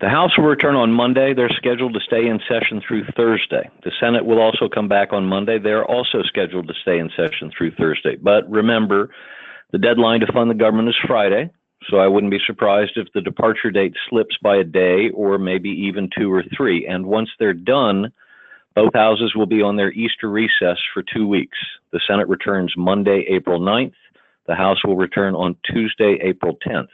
The House will return on Monday. They're scheduled to stay in session through Thursday. The Senate will also come back on Monday. They're also scheduled to stay in session through Thursday. But remember, the deadline to fund the government is Friday, so I wouldn't be surprised if the departure date slips by a day or maybe even two or three. And once they're done, both houses will be on their Easter recess for two weeks. The Senate returns Monday, April 9th. The House will return on Tuesday, April 10th.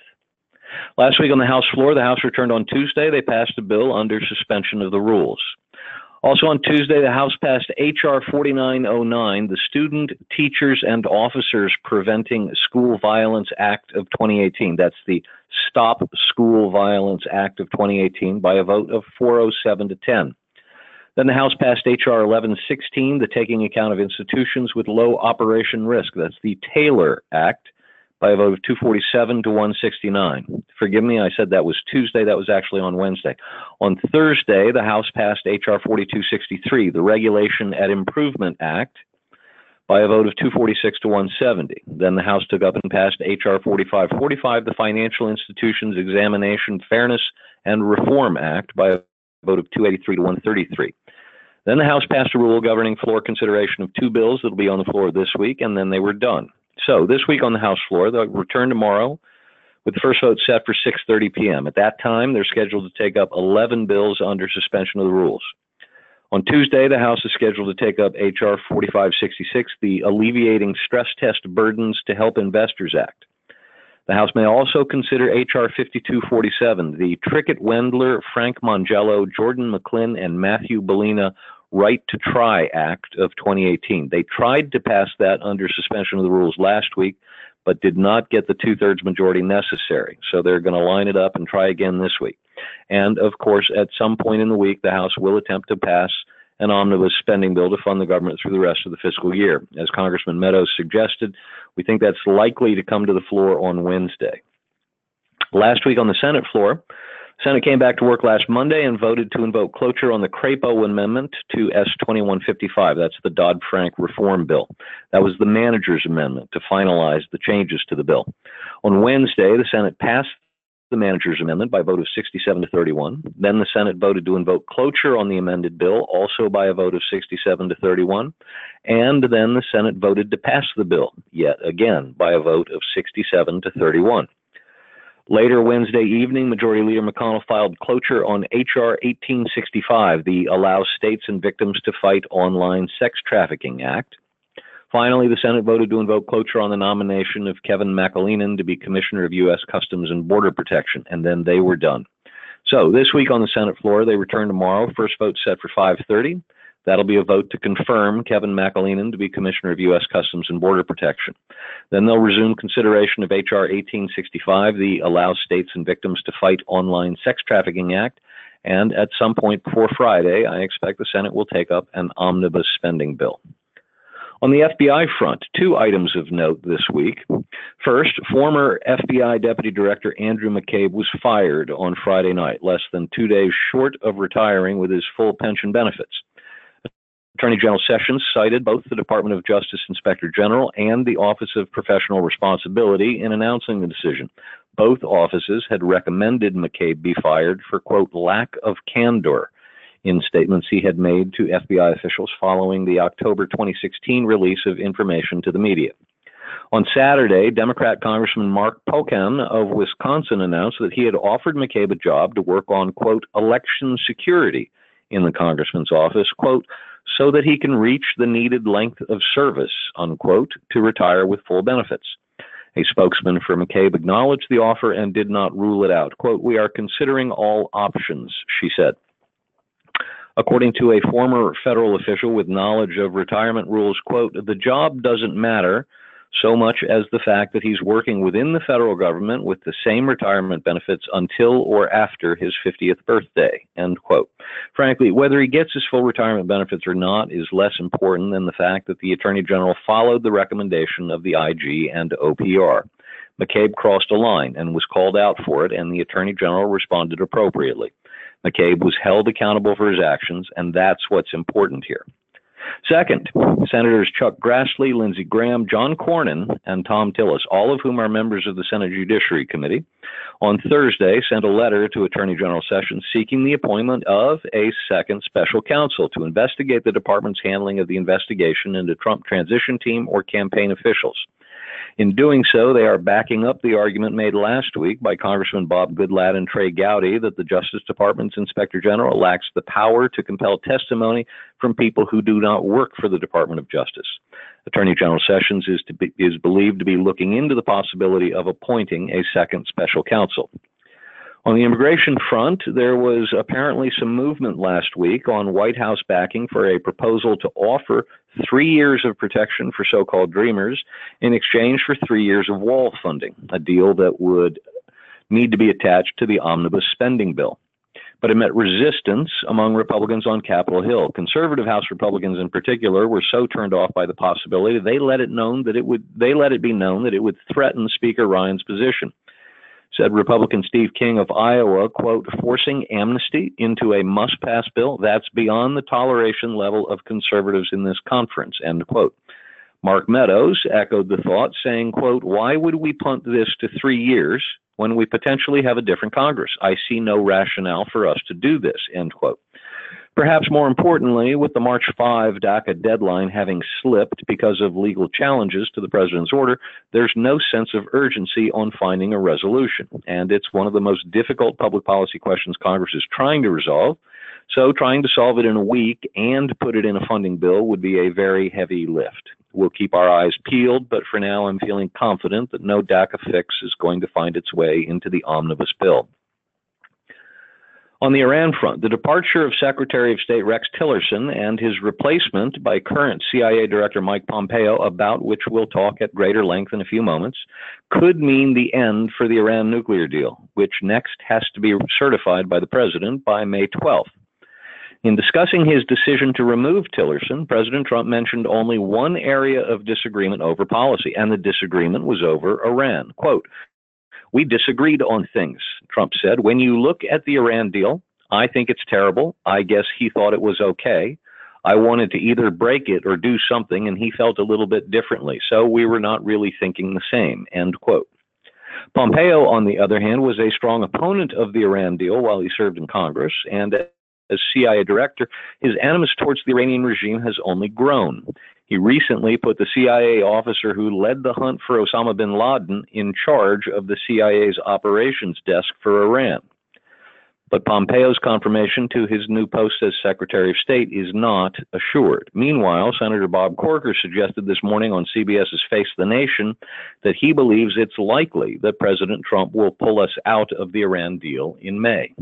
Last week on the House floor, the House returned on Tuesday. They passed a bill under suspension of the rules. Also on Tuesday, the House passed H.R. 4909, the Student, Teachers, and Officers Preventing School Violence Act of 2018. That's the Stop School Violence Act of 2018 by a vote of 407 to 10. Then the House passed H.R. 1116, the Taking Account of Institutions with Low Operation Risk. That's the TAILOR Act by a vote of 247 to 169. Forgive me, I said that was Tuesday. That was actually on Wednesday. On Thursday, the House passed H.R. 4263, the Regulation at Improvement Act, by a vote of 246 to 170. Then the House took up and passed H.R. 4545, the Financial Institutions Examination Fairness and Reform Act, by a vote of 283 to 133. Then the House passed a rule governing floor consideration of two bills that will be on the floor this week, and then they were done. So this week on the House floor, they'll return tomorrow with the first vote set for 6:30 p.m. At that time, they're scheduled to take up 11 bills under suspension of the rules. On Tuesday, the House is scheduled to take up H.R. 4566, the Alleviating Stress Test Burdens to Help Investors Act. The House may also consider H.R. 5247, the Trickett Wendler, Frank Mongiello, Jordan McLinn, and Matthew Bellina Right to Try Act of 2018. They tried to pass that under suspension of the rules last week, but did not get the two thirds majority necessary. So they're going to line it up and try again this week. And of course, at some point in the week, the House will attempt to pass an omnibus spending bill to fund the government through the rest of the fiscal year. As Congressman Meadows suggested, we think that's likely to come to the floor on Wednesday. Last week on the Senate floor, Senate came back to work last Monday and voted to invoke cloture on the Crapo amendment to S 2155. That's the Dodd Frank reform bill. That was the manager's amendment to finalize the changes to the bill. On Wednesday, the Senate passed the manager's amendment by a vote of 67 to 31. Then the Senate voted to invoke cloture on the amended bill, also by a vote of 67 to 31. And then the Senate voted to pass the bill, yet again by a vote of 67 to 31. Later Wednesday evening, Majority Leader McConnell filed cloture on H.R. 1865, the Allow States and Victims to Fight Online Sex Trafficking Act. Finally, the Senate voted to invoke cloture on the nomination of Kevin McAleenan to be Commissioner of U.S. Customs and Border Protection, and then they were done. So this week on the Senate floor, they return tomorrow. First vote set for 5:30. That'll be a vote to confirm Kevin McAleenan to be Commissioner of U.S. Customs and Border Protection. Then they'll resume consideration of H.R. 1865, the Allow States and Victims to Fight Online Sex Trafficking Act. And at some point before Friday, I expect the Senate will take up an omnibus spending bill. On the FBI front, two items of note this week. First, former FBI Deputy Director Andrew McCabe was fired on Friday night, less than two days short of retiring with his full pension benefits. Attorney General Sessions cited both the Department of Justice Inspector General and the Office of Professional Responsibility in announcing the decision. Both offices had recommended McCabe be fired for, quote, lack of candor in statements he had made to FBI officials following the October 2016 release of information to the media. On Saturday, Democrat Congressman Mark Pocan of Wisconsin announced that he had offered McCabe a job to work on, quote, election security in the congressman's office, quote, so that he can reach the needed length of service, unquote, to retire with full benefits. A spokesman for McCabe acknowledged the offer and did not rule it out. Quote, We are considering all options, she said. According to a former federal official with knowledge of retirement rules, quote, the job doesn't matter so much as the fact that he's working within the federal government with the same retirement benefits until or after his 50th birthday. End quote. Frankly, whether he gets his full retirement benefits or not is less important than the fact that the Attorney General followed the recommendation of the IG and OPR. McCabe crossed a line and was called out for it, and the Attorney General responded appropriately. McCabe was held accountable for his actions, and that's what's important here. Second, Senators Chuck Grassley, Lindsey Graham, John Cornyn, and Thom Tillis, all of whom are members of the Senate Judiciary Committee, on Thursday sent a letter to Attorney General Sessions seeking the appointment of a second special counsel to investigate the department's handling of the investigation into Trump transition team or campaign officials. In doing so, they are backing up the argument made last week by Congressman Bob Goodlatte and Trey Gowdy that the Justice Department's Inspector General lacks the power to compel testimony from people who do not work for the Department of Justice. Attorney General Sessions is, be, is believed to be looking into the possibility of appointing a second special counsel. On the immigration front, there was apparently some movement last week on White House backing for a proposal to offer three years of protection for so called dreamers in exchange for three years of wall funding, a deal that would need to be attached to the omnibus spending bill. But it met resistance among Republicans on Capitol Hill. Conservative House Republicans, in particular, were so turned off by the possibility they let it known that it would they let it be known that it would threaten Speaker Ryan's position said Republican Steve King of Iowa, quote, forcing amnesty into a must pass bill, that's beyond the toleration level of conservatives in this conference, end quote. Mark Meadows echoed the thought, saying, quote, why would we punt this to three years when we potentially have a different Congress? I see no rationale for us to do this, end quote. Perhaps more importantly, with the March 5 DACA deadline having slipped because of legal challenges to the president's order, there's no sense of urgency on finding a resolution. And it's one of the most difficult public policy questions Congress is trying to resolve. So trying to solve it in a week and put it in a funding bill would be a very heavy lift. We'll keep our eyes peeled, but for now I'm feeling confident that no DACA fix is going to find its way into the omnibus bill. On the Iran front, the departure of Secretary of State Rex Tillerson and his replacement by current CIA Director Mike Pompeo, about which we'll talk at greater length in a few moments, could mean the end for the Iran nuclear deal, which next has to be certified by the president by May 12th. In discussing his decision to remove Tillerson, President Trump mentioned only one area of disagreement over policy, and the disagreement was over Iran. Quote, we disagreed on things, Trump said. When you look at the Iran deal, I think it's terrible. I guess he thought it was okay. I wanted to either break it or do something, and he felt a little bit differently. So we were not really thinking the same. End quote. Pompeo, on the other hand, was a strong opponent of the Iran deal while he served in Congress, and as CIA director, his animus towards the Iranian regime has only grown. He recently put the CIA officer who led the hunt for Osama bin Laden in charge of the CIA's operations desk for Iran. But Pompeo's confirmation to his new post as Secretary of State is not assured. Meanwhile, Senator Bob Corker suggested this morning on CBS's Face the Nation that he believes it's likely that President Trump will pull us out of the Iran deal in May.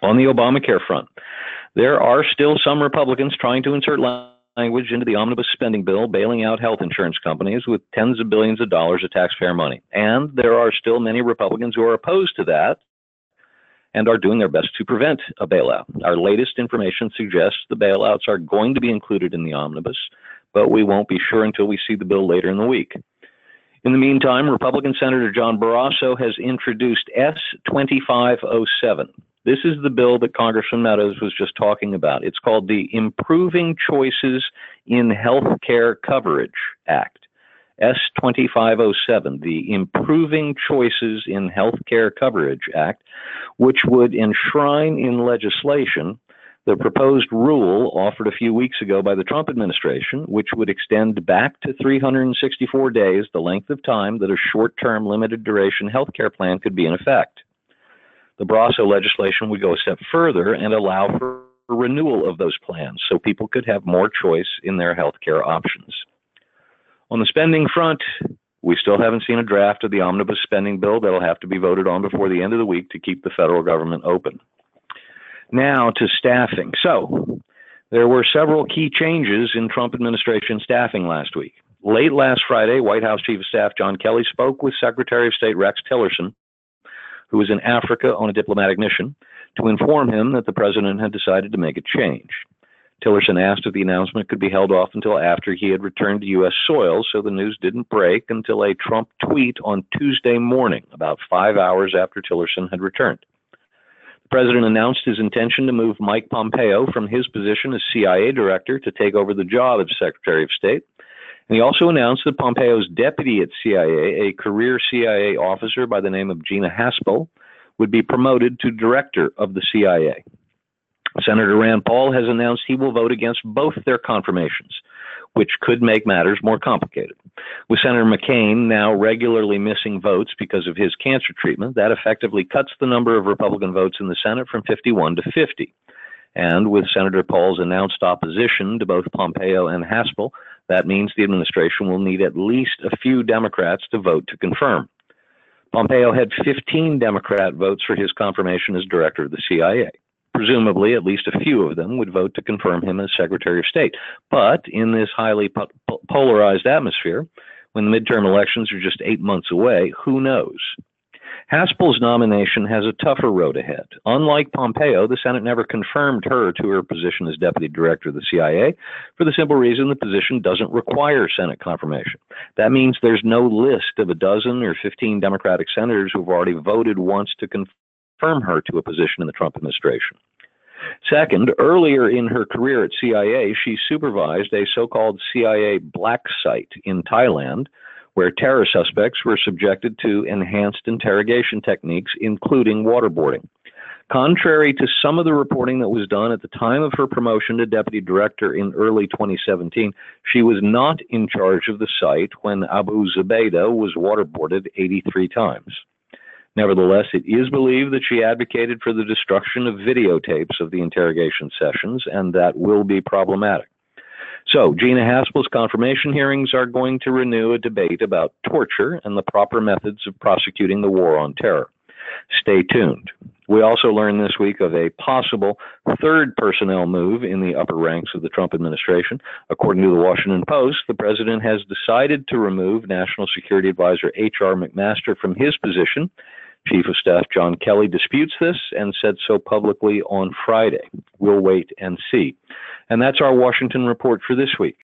On the Obamacare front, there are still some Republicans trying to insert language into the omnibus spending bill, bailing out health insurance companies with tens of billions of dollars of taxpayer money. And there are still many Republicans who are opposed to that and are doing their best to prevent a bailout. Our latest information suggests the bailouts are going to be included in the omnibus, but we won't be sure until we see the bill later in the week. In the meantime, Republican Senator John Barrasso has introduced S 2507, this is the bill that Congressman Meadows was just talking about. It's called the Improving Choices in Health Care Coverage Act. S 2507, the Improving Choices in Healthcare Coverage Act, which would enshrine in legislation the proposed rule offered a few weeks ago by the Trump administration, which would extend back to 364 days the length of time that a short term limited duration health care plan could be in effect. The Barrasso legislation would go a step further and allow for renewal of those plans so people could have more choice in their health care options. On the spending front, we still haven't seen a draft of the omnibus spending bill that'll have to be voted on before the end of the week to keep the federal government open. Now to staffing. So, there were several key changes in Trump administration staffing last week. Late last Friday, White House Chief of Staff John Kelly spoke with Secretary of State Rex Tillerson who was in Africa on a diplomatic mission, to inform him that the president had decided to make a change. Tillerson asked if the announcement could be held off until after he had returned to U.S. soil, so the news didn't break until a Trump tweet on Tuesday morning, about five hours after Tillerson had returned. The president announced his intention to move Mike Pompeo from his position as CIA director to take over the job of Secretary of State. And he also announced that Pompeo's deputy at CIA, a career CIA officer by the name of Gina Haspel, would be promoted to director of the CIA. Senator Rand Paul has announced he will vote against both their confirmations, which could make matters more complicated. With Senator McCain now regularly missing votes because of his cancer treatment, that effectively cuts the number of Republican votes in the Senate from 51 to 50. And with Senator Paul's announced opposition to both Pompeo and Haspel, that means the administration will need at least a few Democrats to vote to confirm. Pompeo had 15 Democrat votes for his confirmation as director of the CIA. Presumably, at least a few of them would vote to confirm him as Secretary of State. But in this highly po- polarized atmosphere, when the midterm elections are just eight months away, who knows? Haspel's nomination has a tougher road ahead. Unlike Pompeo, the Senate never confirmed her to her position as deputy director of the CIA for the simple reason the position doesn't require Senate confirmation. That means there's no list of a dozen or 15 Democratic senators who've already voted once to confirm her to a position in the Trump administration. Second, earlier in her career at CIA, she supervised a so called CIA black site in Thailand where terror suspects were subjected to enhanced interrogation techniques, including waterboarding. Contrary to some of the reporting that was done at the time of her promotion to deputy director in early 2017, she was not in charge of the site when Abu Zubaydah was waterboarded 83 times. Nevertheless, it is believed that she advocated for the destruction of videotapes of the interrogation sessions, and that will be problematic. So, Gina Haspel's confirmation hearings are going to renew a debate about torture and the proper methods of prosecuting the war on terror. Stay tuned. We also learned this week of a possible third personnel move in the upper ranks of the Trump administration. According to the Washington Post, the president has decided to remove National Security Advisor H.R. McMaster from his position Chief of Staff John Kelly disputes this and said so publicly on Friday. We'll wait and see. And that's our Washington report for this week.